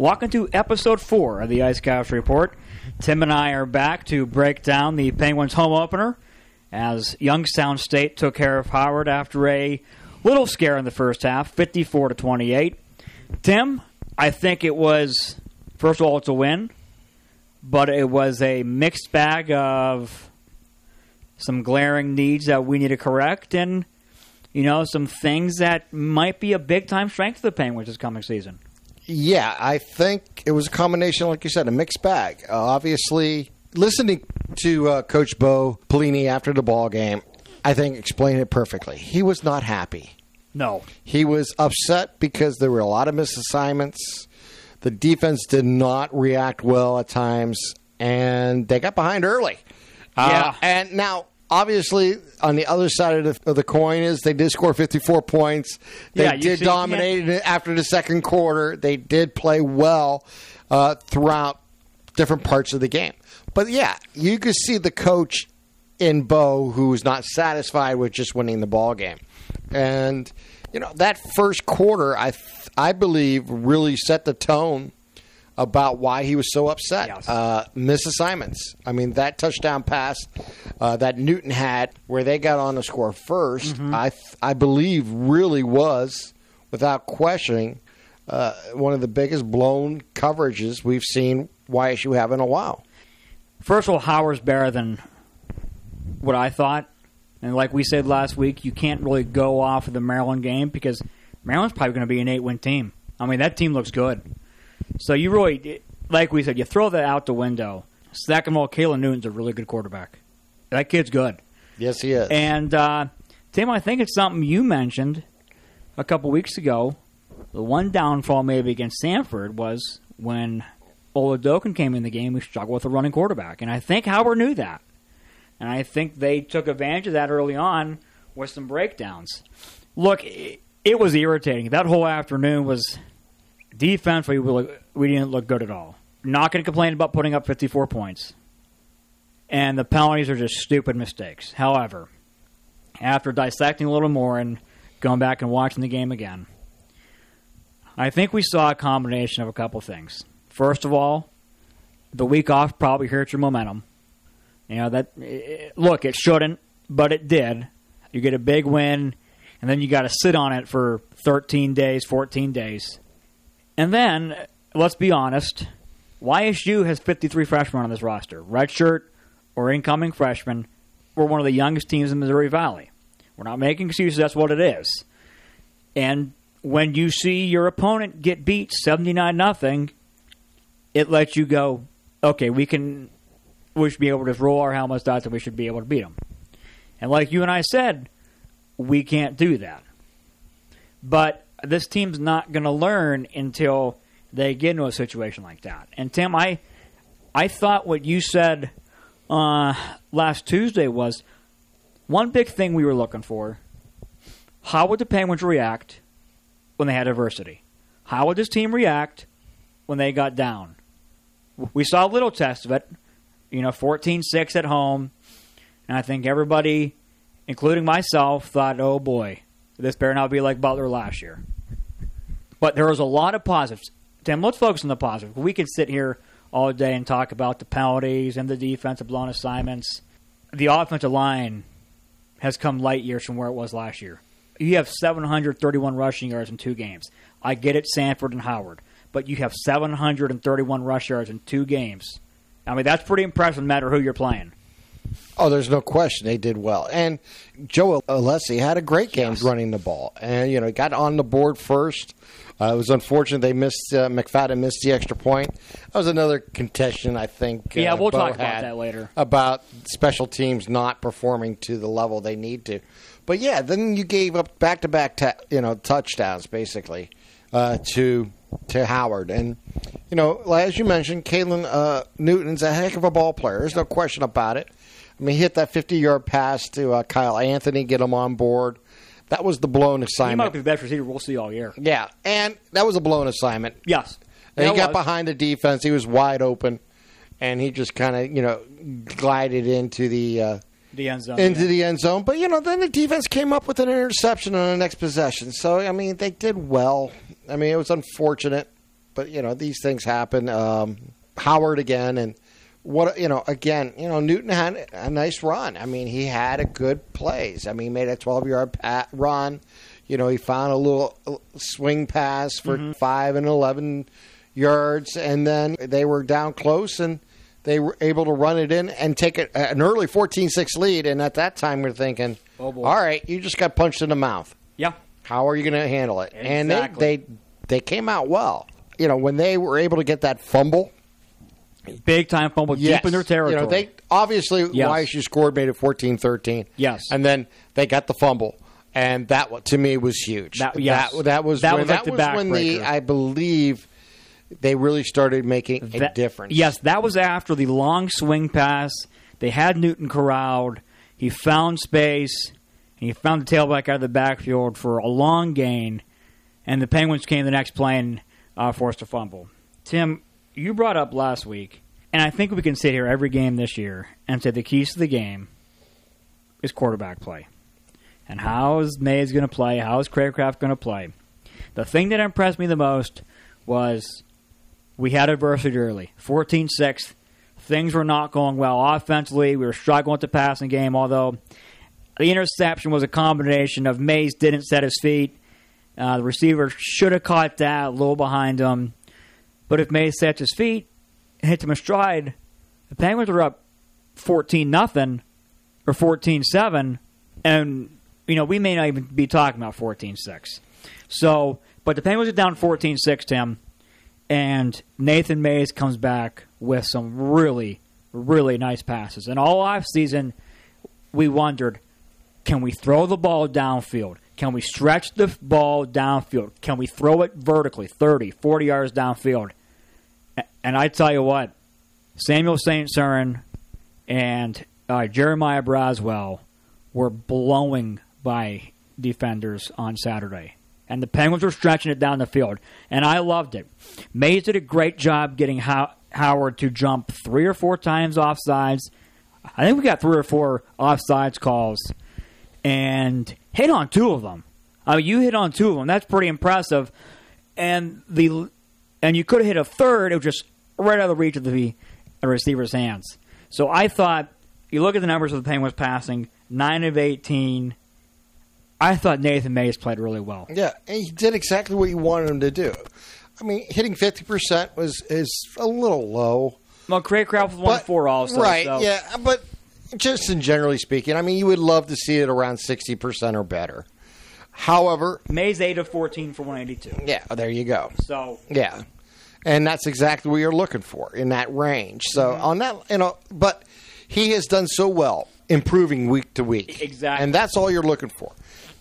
Welcome to episode four of the Ice Couch Report. Tim and I are back to break down the Penguins home opener as Youngstown State took care of Howard after a little scare in the first half, 54 to 28. Tim, I think it was, first of all, it's a win, but it was a mixed bag of some glaring needs that we need to correct and, you know, some things that might be a big time strength of the Penguins this coming season. Yeah, I think it was a combination, like you said, a mixed bag. Uh, obviously, listening to uh, Coach Bo Pelini after the ball game, I think explained it perfectly. He was not happy. No. He was upset because there were a lot of misassignments. The defense did not react well at times, and they got behind early. Yeah. Uh, and now, obviously, on the other side of the, of the coin is they did score 54 points. They Yeah, did see- dominate it after the second quarter. They did play well uh, throughout different parts of the game. But yeah, you could see the coach in Bo who was not satisfied with just winning the ball game. And you know that first quarter, I th- I believe really set the tone about why he was so upset. Yes. Uh, misassignments. I mean, that touchdown pass uh, that Newton had, where they got on the score 1st I th- I believe really was, without questioning, uh, one of the biggest blown coverages we've seen YSU have in a while. First of all, Howard's better than what I thought. And like we said last week, you can't really go off of the Maryland game because Maryland's probably going to be an eight win team. I mean, that team looks good. So you really, like we said, you throw that out the window. Second of all, Kalen Newton's a really good quarterback. That kid's good. Yes, he is. And uh, Tim, I think it's something you mentioned a couple weeks ago. The one downfall maybe against Samford was when Oladokin came in the game, we struggled with a running quarterback. And I think Howard knew that. And I think they took advantage of that early on with some breakdowns. Look, it, it was irritating. That whole afternoon was defensively, we, look, we didn't look good at all. Not going to complain about putting up 54 points. And the penalties are just stupid mistakes. However, after dissecting a little more and going back and watching the game again, I think we saw a combination of a couple things. First of all, the week off probably hurt your momentum. You know that it, look, it shouldn't, but it did. You get a big win, and then you got to sit on it for 13 days, 14 days, and then let's be honest, YSU has 53 freshmen on this roster, redshirt or incoming freshmen. We're one of the youngest teams in Missouri Valley. We're not making excuses. That's what it is. And when you see your opponent get beat 79 nothing, it lets you go, okay, we can we should be able to roll our helmets out and we should be able to beat them. And like you and I said, we can't do that. But this team's not going to learn until they get into a situation like that. And Tim, I I thought what you said uh, last Tuesday was one big thing we were looking for. How would the Penguins react when they had adversity? How would this team react when they got down? We saw a little test of it, you know, 14 6 at home. And I think everybody, including myself, thought, oh boy, this better not be like Butler last year. But there was a lot of positives. Tim, let's focus on the positive. We can sit here all day and talk about the penalties and the defensive blown assignments. The offensive line has come light years from where it was last year. You have 731 rushing yards in two games. I get it, Samford and Howard, but you have 731 rush yards in two games. I mean, that's pretty impressive no matter who you're playing. Oh, there's no question they did well. And Joe Alessi had a great game Yes. running the ball, and you know he got on the board first. Uh, it was unfortunate they missed uh, McFadden missed the extra point. That was another contention I think. Yeah, uh, we'll Bo talk about that later. About special teams not performing to the level they need to. But yeah, then you gave up back to back, you know, touchdowns basically uh, to to Howard, and you know, as you mentioned, Kalen uh, Newton's a heck of a ball player. There's no question about it. I mean, he hit that 50 yard pass to uh, Kyle Anthony, get him on board. That was the blown assignment. He might be the best receiver we'll see all year. Yeah, and that was a blown assignment. Yes. And he got was. behind the defense. He was wide open, and he just kind of, you know, glided into the uh, the end zone. into yeah. the end zone. But you know, then the defense came up with an interception on the next possession. So I mean, they did well. I mean, it was unfortunate but you know these things happen. Um, Howard again, and what you know again. You know Newton had a nice run. I mean, he had a good plays. I mean, he made a 12 yard run. You know, he found a little uh, swing pass for five and 11 yards, and then they were down close and they were able to run it in and take it, an early 14-6 lead. And at that time, we're thinking, Oh, boy. all right, you just got punched in the mouth. Yeah. How are you going to handle it? And they, they they came out well. You know, when they were able to get that fumble, Big time fumble yes, deep in their territory. You know, they obviously Yes. YSU scored, made it 14-13. Yes. and then they got the fumble, and that to me was huge. That- yes. that, that was That when, was like that the was when the. I believe they really started making a difference. Yes, that was after the long swing pass. They had Newton corralled. He found space. And he found the tailback out of the backfield for a long gain. And the Penguins came the next play and uh, forced a fumble. Tim, you brought up last week, and I think we can sit here every game this year and say the keys to the game is quarterback play. And how is Mays going to play? How is Craycraft going to play? The thing that impressed me the most was we had adversity early 14 6. Things were not going well offensively. We were struggling with the passing game, although the interception was a combination of Mays didn't set his feet. Uh, the receiver should have caught that a little behind him. But if Mays sets his feet and hits him a stride, the Penguins were up 14 nothing or 14 7. And, you know, we may not even be talking about 14 6. So, but the Penguins are down 14 6, Tim and Nathan Mays comes back with some really, really nice passes. And all off season, we wondered, can we throw the ball downfield? Can we stretch the ball downfield? Can we throw it vertically, 30, 40 yards downfield? And I tell you what, Samuel St. Cyrin and uh, Jeremiah Braswell were blowing by defenders on Saturday. And the Penguins were stretching it down the field. And I loved it. Mays did a great job getting How- Howard to jump three or four times off sides. I think we got three or four offsides calls and hit on two of them. I mean, you hit on two of them. That's pretty impressive. And the and you could have hit a third. It was just right out of the reach of the, the receiver's hands. So I thought you look at the numbers of the Penguins passing nine of eighteen. I thought Nathan Mays played really well. Yeah, and he did exactly what you wanted him to do. I mean, hitting fifty percent was is a little low. Well, Craycraft was one four also. Right, so- yeah, but just in generally speaking, I mean, you would love to see it around 60% or better. However, Mays eight of fourteen for one eighty two. yeah, there you go. So Yeah. And that's exactly what you're looking for in that range. So Mm-hmm. on that, you know, but he has done so well improving week to week. Exactly. And that's all you're looking for.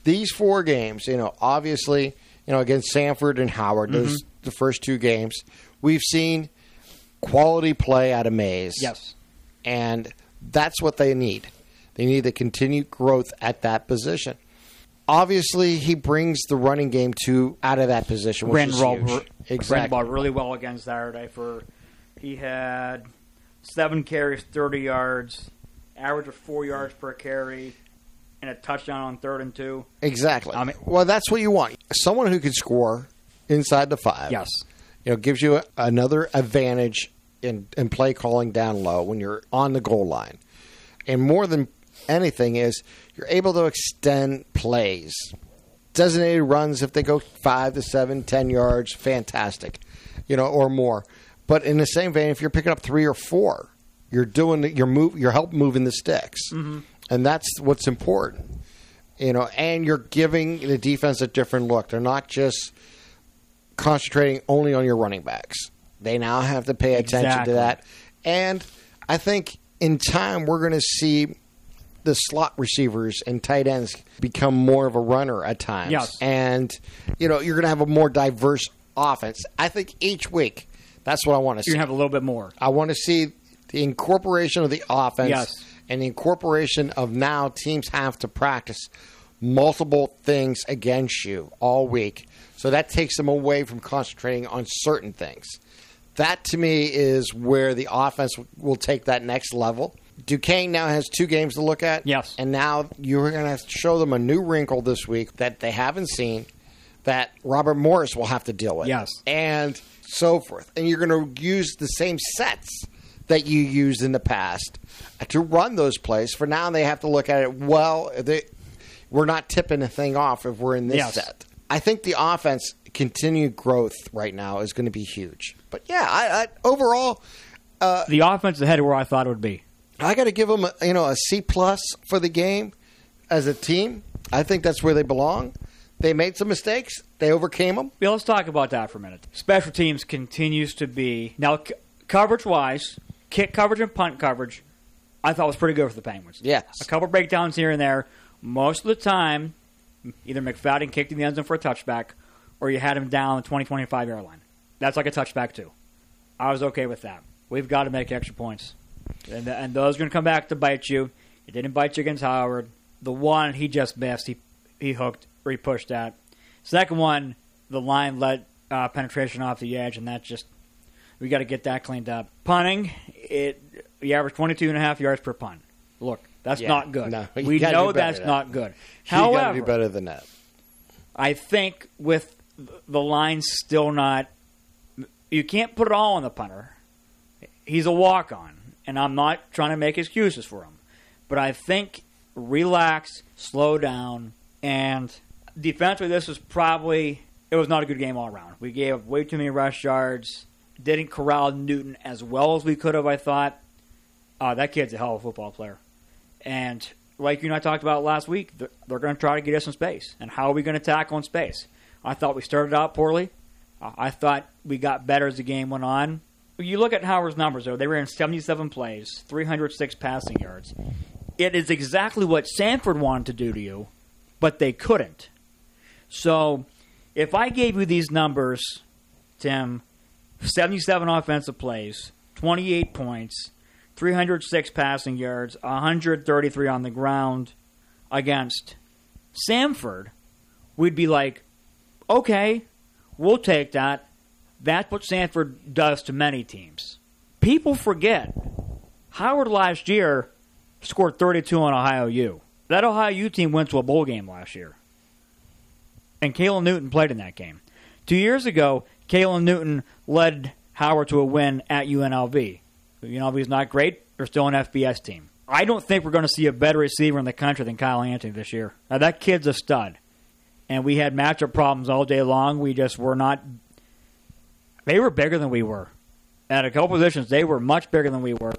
These four games, you know, obviously, you know, against Samford and Howard, those Mm-hmm. the first two games, we've seen quality play out of Mays. yes, And that's what they need. They need the continued growth at that position. Obviously, he brings the running game to out of that position, which ran ball, huge. ran Exactly. ball really well against Saturday. For he had seven carries, thirty yards, average of four yards per carry, and a touchdown on third and two. Exactly. I mean- well, that's what you want. Someone who can score inside the five. Yes, You know, gives you a, another advantage in, in play calling down low when you're on the goal line. And more than anything is you're able to extend plays. Designated runs if they go five to seven, ten yards, fantastic. You know, or more. But in the same vein, if you're picking up three or four, you're doing you're move you're help moving the sticks. Mm-hmm. And that's what's important you know, and you're giving the defense a different look. They're not just concentrating only on your running backs. They now have to pay attention Exactly. to that. And I think in time we're going to see the slot receivers and tight ends become more of a runner at times. Yes. And you know, you're going to have a more diverse offense. I think each week that's what I want to you're see. gonna have a little bit more. I want to see the incorporation of the offense Yes. and the incorporation of now teams have to practice multiple things against you all week. So that takes them away from concentrating on certain things. That to me is where the offense will take that next level. Duquesne now has two games to look at. Yes. And now you're going to show them a new wrinkle this week that they haven't seen that Robert Morris will have to deal with. Yes. And so forth, and you're going to use the same sets that you used in the past to run those plays. For now, they have to look at it. Well, they, we're not tipping a thing off if we're in this Yes. set. I think the offense continued growth right now is going to be huge. But yeah, I, I overall. Uh, the offense is ahead of where I thought it would be. I got to give them, a, you know, a C plus for the game as a team. I think that's where they belong. They made some mistakes. They overcame them. Yeah, let's talk about that for a minute. Special teams continues to be now c- coverage wise, kick coverage and punt coverage. I thought was pretty good for the Penguins. Yes. a couple breakdowns here and there. Most of the time, either McFadden kicked in the end zone for a touchback, or you had him down the 20, 25 yard line. That's like a touchback too. I was okay with that. We've got to make extra points, and, and those are going to come back to bite you. It didn't bite you against Howard. The one he just missed, he he hooked or he pushed out. Second one, the line let uh, penetration off the edge, and that just we got to get that cleaned up. Punting, it we average 22 and a half yards per punt. Look, that's Yeah, not good. no, we know that's not good. You got to However, do better than that. I think with the line still not, you can't put it all on the punter. He's a walk on, and I'm not trying to make excuses for him. But I think relax, slow down, and defensively, this was probably it was not a good game all around. We gave up way too many rush yards. Didn't corral Newton as well as we could have. I thought uh, that kid's a hell of a football player, and like you and I talked about last week, they're, they're going to try to get us in space. And how are we going to tackle in space? I thought we started out poorly. I thought we got better as the game went on. You look at Howard's numbers, though. They ran 77 plays, 306 passing yards. It is exactly what Samford wanted to do to you, but they couldn't. So, if I gave you these numbers, Tim, 77 offensive plays, 28 points, 306 passing yards, 133 on the ground against Samford, we'd be like, okay, we'll take that. That's what Samford does to many teams. People forget Howard last year scored 32 on Ohio U. That Ohio U team went to a bowl game last year. And Kalen Newton played in that game. Two years ago, Kalen Newton led Howard to a win at UNLV. UNLV is not great. They're still an FBS team. I don't think we're going to see a better receiver in the country than Kyle Anthony this year. Now, that kid's a stud. And we had matchup problems all day long. We just were not. They were bigger than we were. At a couple positions, they were much bigger than we were.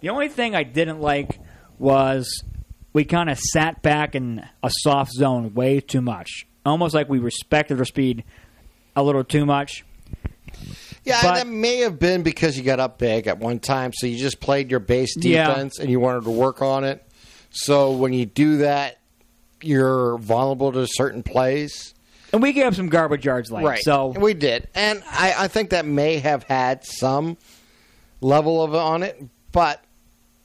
The only thing I didn't like was we kind of sat back in a soft zone way too much. Almost like we respected their speed a little too much. Yeah, But- that may have been because you got up big at one time, so you just played your base Yeah. defense and you wanted to work on it. So when you do that, you're vulnerable to certain plays. And we gave up some garbage yards late. right. So we did, and I, I think that may have had some level of on it, but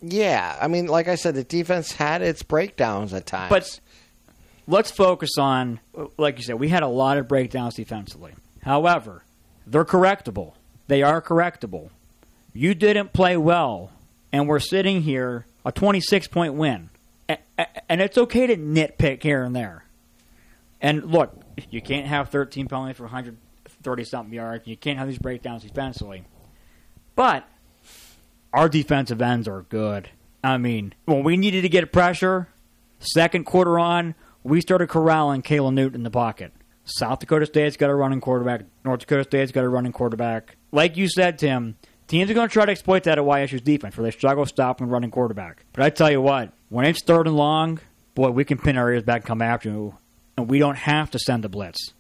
yeah, I mean, like I said, the defense had its breakdowns at times. But let's focus on, like you said, we had a lot of breakdowns defensively. However, they're correctable. They are correctable. You didn't play well, and we're sitting here a 26 point win. And it's okay to nitpick here and there. And look, you can't have 13 penalties for 130 something yards. You can't have these breakdowns defensively. But our defensive ends are good. I mean, when we needed to get pressure, second quarter on, we started corralling Kalen Newton in the pocket. South Dakota State's got a running quarterback. North Dakota State's got a running quarterback. Like you said, Tim, teams are going to try to exploit that at YSU's defense, where they struggle stopping running quarterback. But I tell you what, when it's third and long, boy, we can pin our ears back and come after you, and we don't have to send the blitz.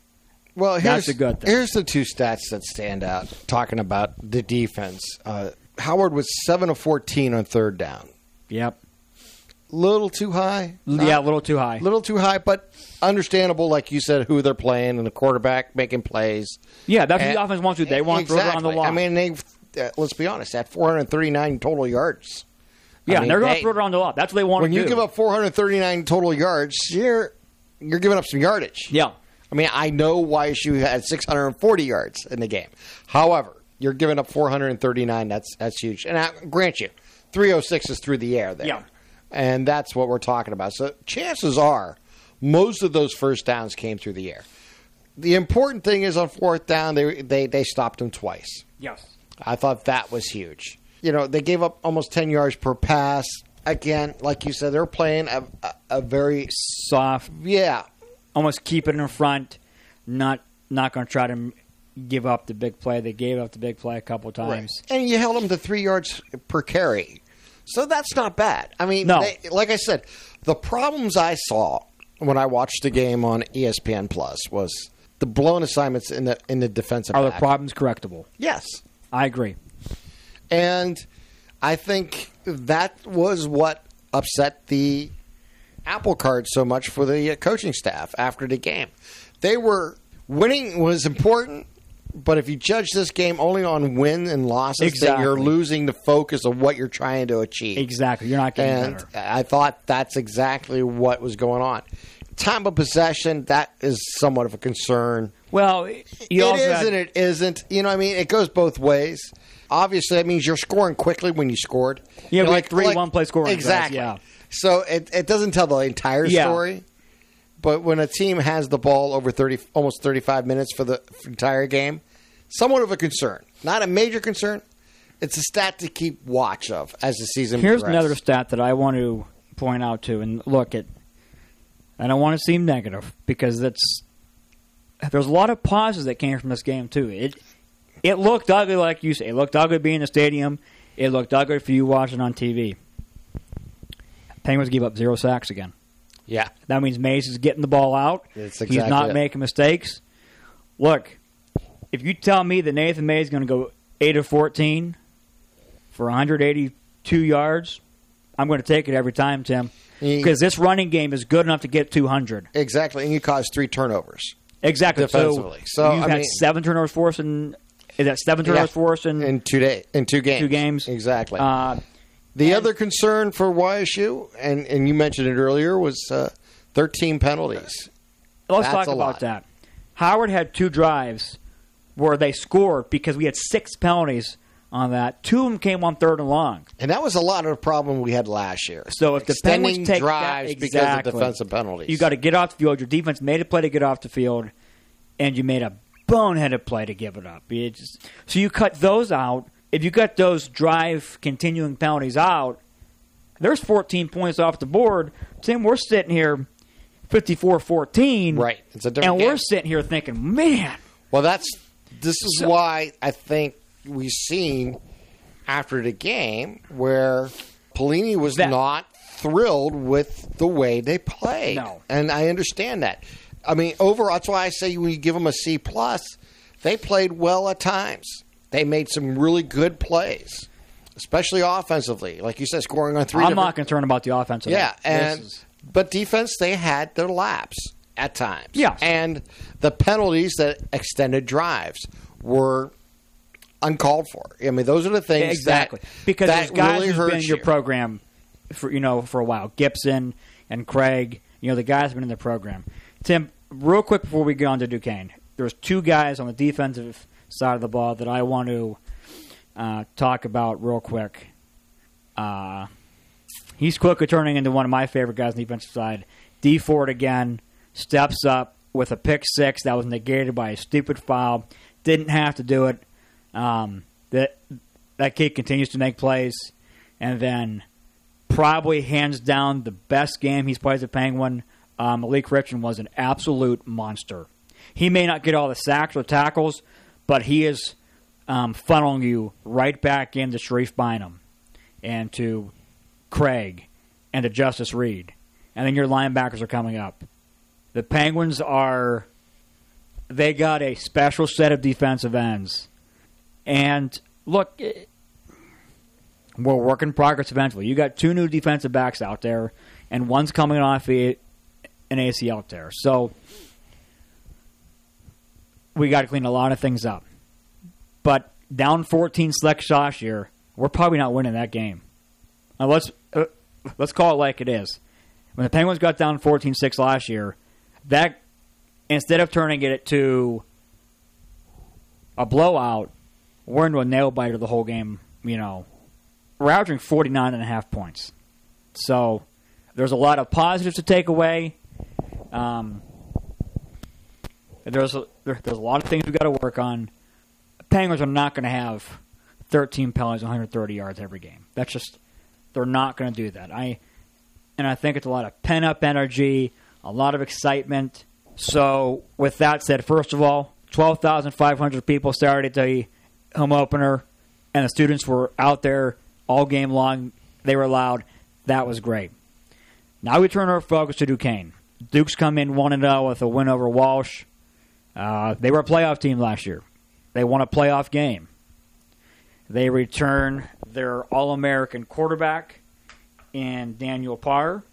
Well, here's, That's a good thing. Here's the two stats that stand out talking about the defense. Uh, Howard was 7 of 14 on third down. Yep. Little too high. yeah, a little too high. little too high, but understandable, like you said, who they're playing and the quarterback making plays. Yeah, that's what the offense wants to do. They want to throw it on the Exactly. line. I mean, they uh, let's be honest, at 439 total yards. I yeah, mean, they're going to throw it on the line. That's what they want When to do. you give up 439 total yards, you're you're giving up some yardage. yeah. I mean, I know why YSU had 640 yards in the game. However, you're giving up 439. That's that's huge. And I grant you, 306 is through the air there. Yeah. And that's what we're talking about. So chances are, most of those first downs came through the air. the important thing is on fourth down, they they they stopped him twice. Yes. I thought that was huge. You know, they gave up almost ten yards per pass. Again, like you said, they're playing a, a, a very Soft, yeah almost keep it in front, not not going to try to give up the big play. They gave up the big play a couple times. and you held them to three yards per carry, so that's not bad. I mean, No. they, like I said, the problems I saw when I watched the game on ESPN Plus was the blown assignments in the in the defensive. Are the back. problems correctable? Yes, I agree. And I think that was what upset the apple cart so much for the uh, coaching staff after the game. They were winning was important, but if you judge this game only on win and losses, then you're losing the focus of what you're trying to achieve. Exactly. You're not getting And better. I thought that's exactly what was going on. Time of possession, that is somewhat of a concern. Well, It is had- and it isn't. You know, what I mean, it goes both ways. Obviously, that means you're scoring quickly when you scored. Yeah, You're we had three one-play scoring drives, Exactly. yeah. So it it doesn't tell the entire Yeah. story. But when a team has the ball over thirty, almost thirty-five minutes for the entire game, somewhat of a concern. Not a major concern. It's a stat to keep watch of as the season. Here's progresses. another stat that I want to point out to, and look at. I don't want to seem negative because that's there's a lot of pauses that came from this game too. It it looked ugly, like you say. It looked ugly being in the stadium. It looked ugly for you watching on TV. Penguins give up zero sacks again. Yeah, That means Mays is getting the ball out. That's He's not it. making mistakes. Look, if you tell me that Nathan Mays is going to go 8 of 14 for 182 yards, I'm going to take it every time, Tim. Because this running game is good enough to get 200. exactly. And you caused three turnovers Exactly. Defensively. So, So, you've I had mean- seven turnovers for us in. Is that seven turnovers Yeah. for us in, in two day in two games. two games? Exactly. Uh, The other concern for YSU, and, and you mentioned it earlier, was uh, 13 penalties. Let's That's talk about lot. that. Howard had two drives where they scored because we had six penalties on that. Two of them came on third and long. And that was a lot of the problem we had last year. So if the Extending Penguins take drives that, because of defensive penalties. you got to get off the field. Your defense made a play to get off the field, and you made a boneheaded play to give it up. It just- so you cut those out. If you cut those drive continuing penalties out, there's 14 points off the board. Tim, we're sitting here 54-14. Right. It's a different And game. we're sitting here thinking, man, Well, that's this is So- why I think we've seen after the game where Pelini was That- not thrilled with the way they played. No. and I understand that. I mean, overall, that's why I say when you give them a C plus, they played well at times. They made some really good plays, especially offensively, like you said, scoring on 3 I'm not concerned about the offensive. yeah, and is- but defense they had their laps at times. Yes. and the penalties that extended drives were uncalled for. I mean, those are the things exactly that, because that guys really hurt been in your you. program for you know for a while. Gibson and Craig, you know the guys have been in the program. Tim, real quick before we get on to Duquesne, there's two guys on the defensive side of the ball that I want to uh, talk about real quick. Uh, he's quickly turning into one of my favorite guys on the defensive side. D Ford again steps up with a pick six that was negated by a stupid foul. Didn't have to do it. Um, that that kid continues to make plays, and then probably hands down the best game he's played as a Penguin. Um, Malik Richardson was an absolute monster. He may not get all the sacks or tackles, but he is um, funneling you right back into Sharif Bynum and to Craig and to Justice Reed. And then your linebackers are coming up. The Penguins are they got a special set of defensive ends. And look, eh, we're work in progress eventually. You got two new defensive backs out there, and one's coming off a, an ACL tear. So we got to clean a lot of things up. But down 14 select shots here, we're probably not winning that game. Now let's uh, let's call it like it is. When the Penguins got down 14-6 last year, that instead of turning it to a blowout, we're into a nail biter the whole game. You know, we're averaging 49 and a half points. So there's a lot of positives to take away. Um, There's a, there, there's a lot of things we got to work on. Penguins are not going to have 13 penalties, 130 yards every game. That's just they're not going to do that. I and I think it's a lot of pent up energy, a lot of excitement. So, with that said, first of all, 12,500 people started the home opener, and the students were out there all game long. They were loud. That was great. Now we turn our focus to Duquesne. Duke's come in 1 0 with a win over Walsh. Uh, they were a playoff team last year. They won a playoff game. They return their All American quarterback in Daniel Parr,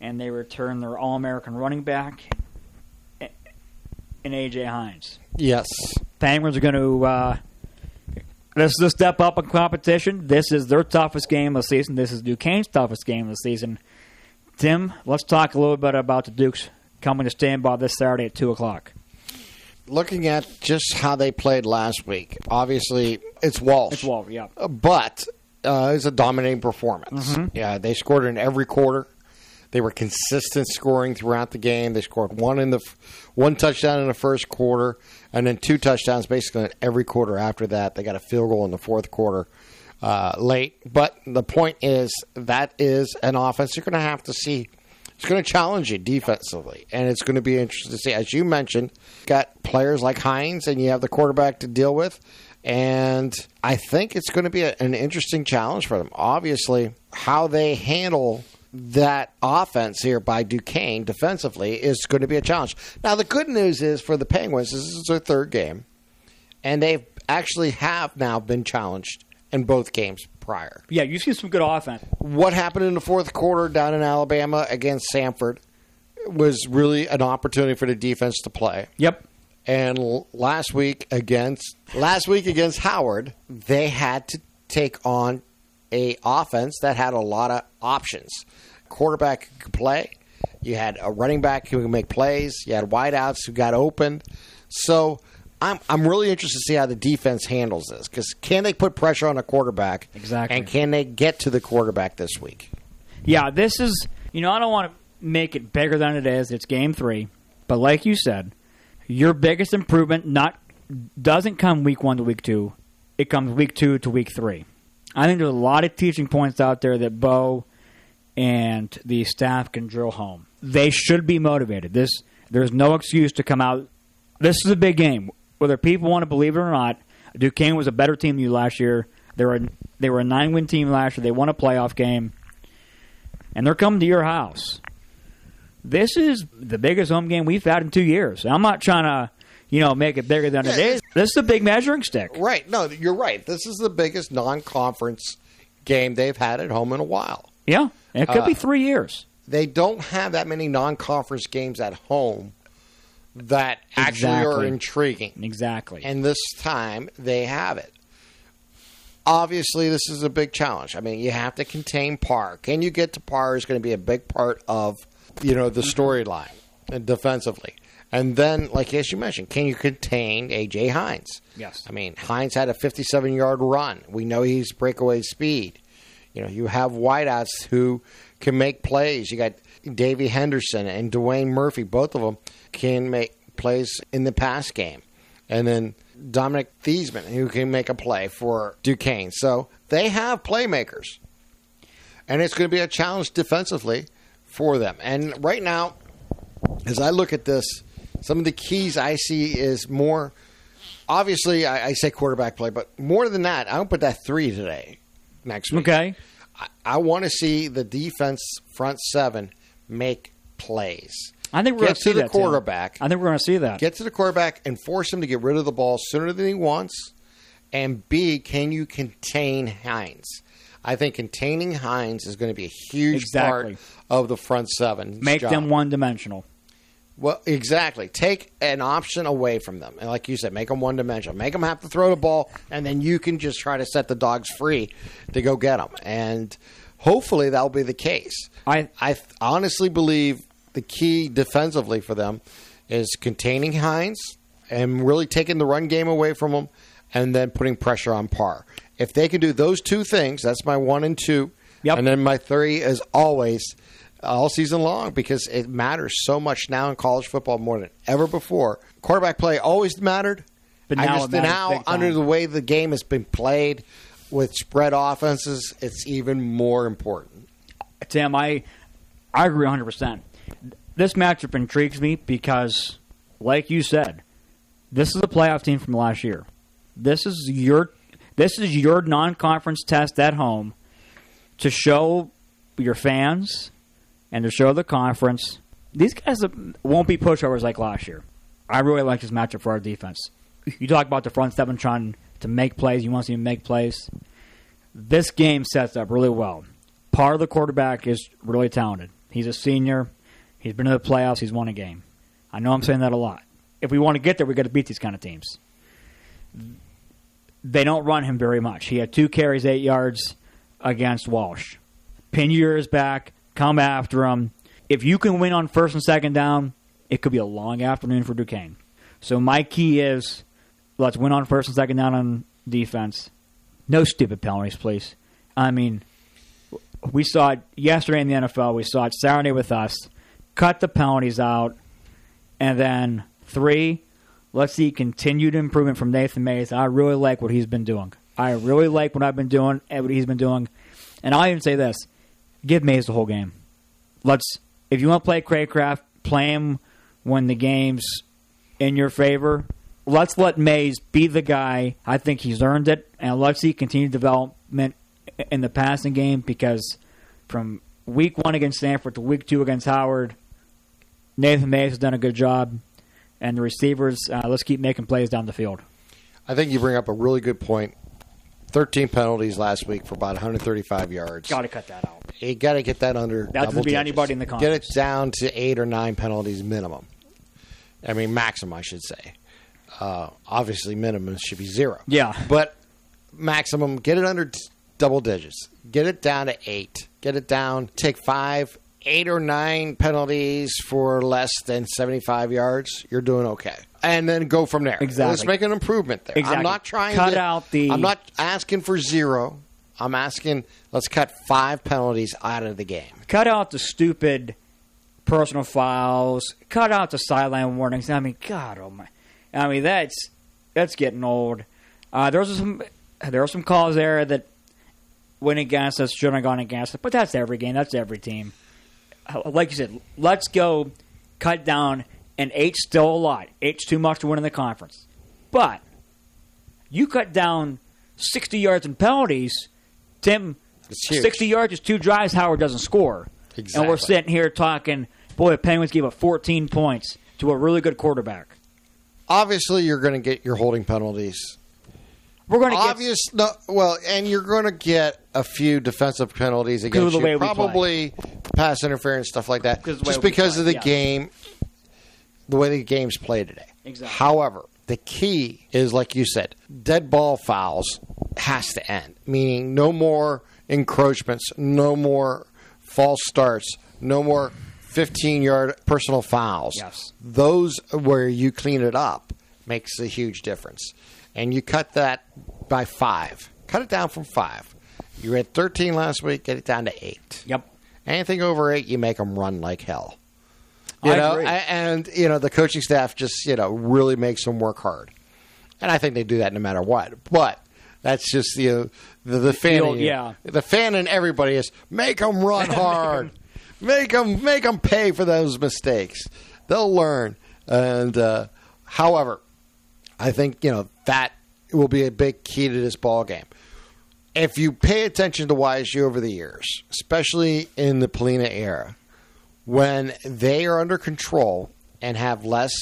and they return their All American running back in AJ Hines. Yes. Penguins are going to. Uh, this is a step up in competition. This is their toughest game of the season. This is Duquesne's toughest game of the season. Tim, let's talk a little bit about the Dukes coming to Stambaugh this Saturday at 2 o'clock. Looking at just how they played last week, obviously it's Walsh. It's Walsh, yeah. But uh, it's a dominating performance. Mm-hmm. Yeah, they scored in every quarter. They were consistent scoring throughout the game. They scored one in the one touchdown in the first quarter, and then two touchdowns basically in every quarter after that. They got a field goal in the fourth quarter uh, late. But the point is that is an offense you're going to have to see. It's going to challenge you defensively, and it's going to be interesting to see. As you mentioned, got players like Hines, and you have the quarterback to deal with. And I think it's going to be a, an interesting challenge for them. Obviously, how they handle that offense here by Duquesne defensively is going to be a challenge. Now, the good news is for the Penguins, this is their third game, and they actually have now been challenged in both games prior. Yeah, you've seen some good offense. What happened in the fourth quarter down in Alabama against Samford was really an opportunity for the defense to play. Yep. And l- last week against last week against Howard, they had to take on a offense that had a lot of options. Quarterback could play. You had a running back who could make plays. You had wideouts who got open. So I'm I'm really interested to see how the defense handles this because can they put pressure on a quarterback Exactly. and can they get to the quarterback this week? Yeah, this is, you know, I don't want to make it bigger than it is. It's game three. But like you said, your biggest improvement not doesn't come week one to week two. It comes week two to week three. I think there's a lot of teaching points out there that Bo and the staff can drill home. They should be motivated. This there's no excuse to come out. This is a big game. Whether people want to believe it or not, Duquesne was a better team than you last year. They were they were a nine win team last year. They won a playoff game and they're coming to your house. This is the biggest home game we've had in two years. I'm not trying to, you know, make it bigger than it Yeah, is. This is a big measuring stick. Right. No, you're right. This is the biggest non-conference game they've had at home in a while. Yeah, and it could be Uh, three years. They don't have that many non-conference games at home that actually are intriguing. Exactly. And this time they have it. Obviously, this is a big challenge. I mean, you have to contain Parr. Can you get to Parr is going to be a big part of, you know, the storyline uh, defensively. And then, like as you mentioned, can you contain AJ Hines? Yes. I mean, Hines had a 57-yard run. We know he's breakaway speed. You know, you have wideouts who can make plays. You got Davey Henderson and Dwayne Murphy. Both of them can make plays in the pass game. And then Dominic Thiesman, who can make a play for Duquesne. So they have playmakers. And it's going to be a challenge defensively for them. And right now, as I look at this, some of the keys I see is more. Obviously, I, I say quarterback play, but more than that, I don't put that three today. Next week, okay. I, I want to see the defense front seven make plays. I think we're going Get to see to the quarterback. I think we're going to see that. Get to the quarterback and force him to get rid of the ball sooner than he wants. And B, can you contain Hines? I think containing Hines is going to be a huge Exactly. part of the front seven. Make them one dimensional. Well, exactly. Take an option away from them, and like you said, make them one dimensional. Make them have to throw the ball, and then you can just try to set the dogs free to go get them. And hopefully that'll be the case. I I honestly believe the key defensively for them is containing Hines and really taking the run game away from them, and then putting pressure on Parr. If they can do those two things, that's my one and two. Yep. And then my three is always all season long because it matters so much now in college football more than ever before. quarterback play always mattered. But now just now under the way the game has been played with spread offenses, it's even more important. Tim, I I agree 100. percent This matchup intrigues me because, like you said, this is a playoff team from last year. This is your this is your non-conference test at home to show your fans and to show the conference these guys won't be pushovers like last year. I really like this matchup for our defense. You talk about the front seven trying to make plays. You want to see them make plays. This game sets up really well. Part of the quarterback is really talented. He's a senior. He's been in the playoffs. He's won a game. I know I'm saying that a lot. If we want to get there, we got to beat these kind of teams. They don't run him very much. He had two carries, eight yards against Walsh. Pinier is back. Come after him. If you can win on first and second down, it could be a long afternoon for Duquesne. So my key is let's win on first and second down on defense. No stupid penalties, please. I mean, we saw it yesterday in the NFL. We saw it Saturday with us. Cut the penalties out, and then three. Let's see continued improvement from Nathan Mays. I really like what he's been doing. I really like what I've been doing and what he's been doing. And I'll even say this: give Mays the whole game. Let's if you want to play Craycraft, play him when the game's in your favor. Let's let Mays be the guy. I think he's earned it, and let's see continued development in the passing game because from week one against Samford to week two against Howard, Nathan Mays has done a good job, and the receivers. Uh, let's keep making plays down the field. I think you bring up a really good point. 13 penalties last week for about 135 yards. Got to cut that out. You got to get that under. That doesn't beat digits. anybody in the conference. Get it down to eight or nine penalties minimum. I mean, maximum, I should say. Uh, obviously, minimum should be zero. Yeah. But maximum, get it under double digits. Get it down to eight. Get it down. Take five, eight or nine penalties for less than 75 yards. You're doing okay. And then go from there. Exactly. Let's make an improvement there. Exactly. I'm not trying Cut to. out the- I'm not asking for zero. I'm asking, let's cut five penalties out of the game. Cut out the stupid personal fouls. Cut out the sideline warnings. I mean, God, oh my! I mean, that's that's getting old. Uh, there was some there were some calls there that went against us, shouldn't have gone against us. But that's every game. That's every team. Like you said, let's go cut down. And eight's still a lot. Eight's too much to win in the conference. But you cut down sixty yards in penalties. Tim, sixty yards is two drives. Howard doesn't score. And we're sitting here talking, boy, the Penguins gave up 14 points to a really good quarterback. Obviously, you're going to get your holding penalties. We're going to get no, well, and you're going to get a few defensive penalties against you. Probably pass interference, stuff like that. Because of the way Just because of the yeah. game, the way the game's played today. Exactly. However, the key is, like you said, dead ball fouls has to end. Meaning, no more encroachments, no more false starts, no more 15 yard personal fouls. Yes. Those where you clean it up makes a huge difference. And you cut that by five. Cut it down from five. You had 13 last week, get it down to eight. Yep. Anything over eight, you make them run like hell. You I know, agree. and you know the coaching staff just you know really makes them work hard, and I think they do that no matter what. But that's just you know, the the fan, old- in yeah. the fan and everybody is make them run hard, make them make them pay for those mistakes. They'll learn, and uh, however, I think you know that will be a big key to this ball game. If you pay attention to YSU over the years, especially in the Pelini era, when they are under control and have less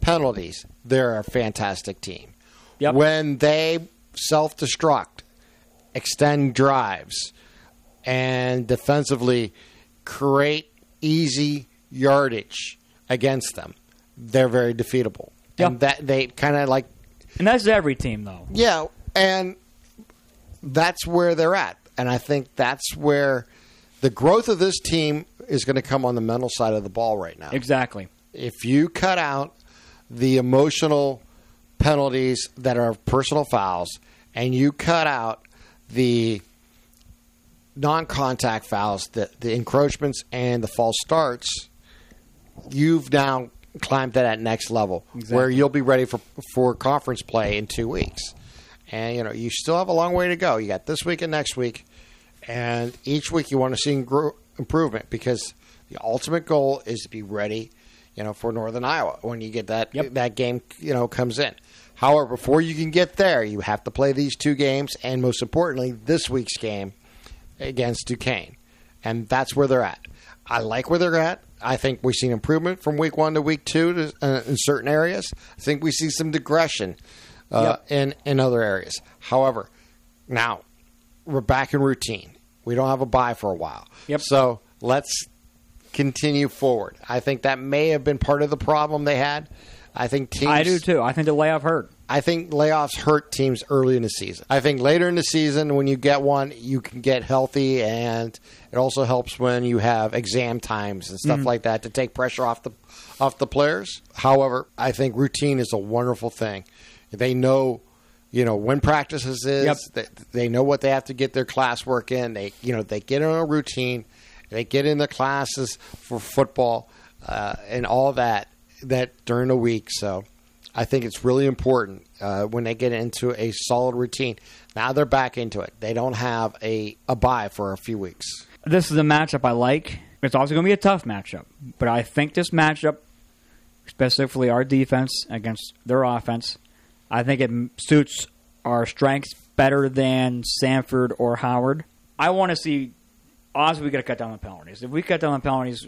penalties, they're a fantastic team. Yep. When they self destruct, extend drives, and defensively create easy yardage against them, they're very defeatable. Yep. And that they kind of like And that's every team, though. yeah, and that's where they're at. And I think that's where the growth of this team is going to come on the mental side of the ball right now. Exactly. If you cut out the emotional penalties that are personal fouls and you cut out the non-contact fouls, the, the encroachments and the false starts, you've now climb to that next level Exactly. where you'll be ready for for conference play in two weeks. And you know you still have a long way to go. You got this week and next week, and each week you want to see grow, improvement because the ultimate goal is to be ready, you know, for Northern Iowa when you get that Yep. that game you know comes in. However, before you can get there, you have to play these two games, and most importantly, this week's game against Duquesne, and that's where they're at. I like where they're at. I think we've seen improvement from week one to week two to, uh, in certain areas. I think we see some digression uh, in in other areas. However, now we're back in routine. We don't have a bye for a while. Yep. So let's continue forward. I think that may have been part of the problem they had. I think teams. I do too. I think the layoff hurt. I think layoffs hurt teams early in the season. I think later in the season, when you get one, you can get healthy, and it also helps when you have exam times and stuff like that to take pressure off the off the players. However, I think routine is a wonderful thing. They know, you know, when practices is. Yep. They, they know what they have to get their classwork in. They, you know, they get in a routine. They get in the classes for football uh, and all that that during the week. So I think it's really important uh, when they get into a solid routine. Now they're back into it. They don't have a, a bye for a few weeks. This is a matchup I like. It's also going to be a tough matchup, but I think this matchup, specifically our defense against their offense, I think it suits our strengths better than Samford or Howard. I want to see. Honestly, we got to cut down the penalties. If we cut down the penalties,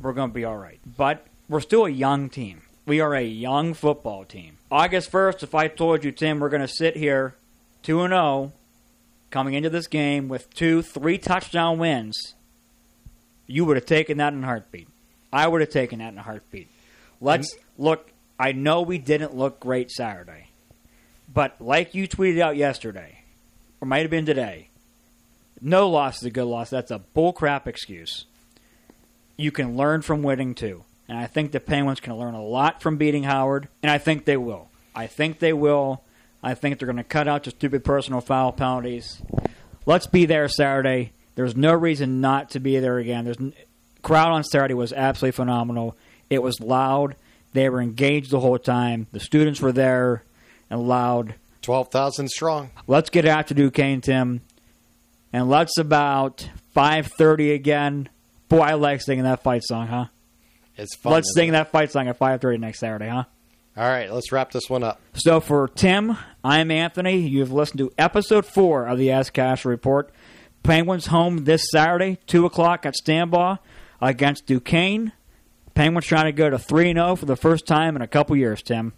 we're going to be all right. But we're still a young team. We are a young football team. August 1st, if I told you, Tim, we're going to sit here 2 and 0 coming into this game with two, three touchdown wins, you would have taken that in a heartbeat. I would have taken that in a heartbeat. Let's look. I know we didn't look great Saturday, but like you tweeted out yesterday, or might have been today, no loss is a good loss. That's a bullcrap excuse. You can learn from winning too, and I think the Penguins can learn a lot from beating Howard, and I think they will. I think they will. I think they're going to cut out the stupid personal foul penalties. Let's be there Saturday. There's no reason not to be there again. There's n- crowd on Saturday was absolutely phenomenal. It was loud. They were engaged the whole time. The students were there and loud. 12,000 strong. Let's get after Duquesne, Tim, and let's about 5:30 again. Boy, I like singing that fight song, huh? It's fun. let's isn't sing it? that fight song at 5:30 next Saturday, huh? All right, let's wrap this one up. So for Tim, I'm Anthony. You've listened to episode four of the Ask Cash Report. Penguins home this Saturday, two o'clock at Stambaugh against Duquesne. Penguins trying to go to three zero oh for the first time in a couple years. Tim.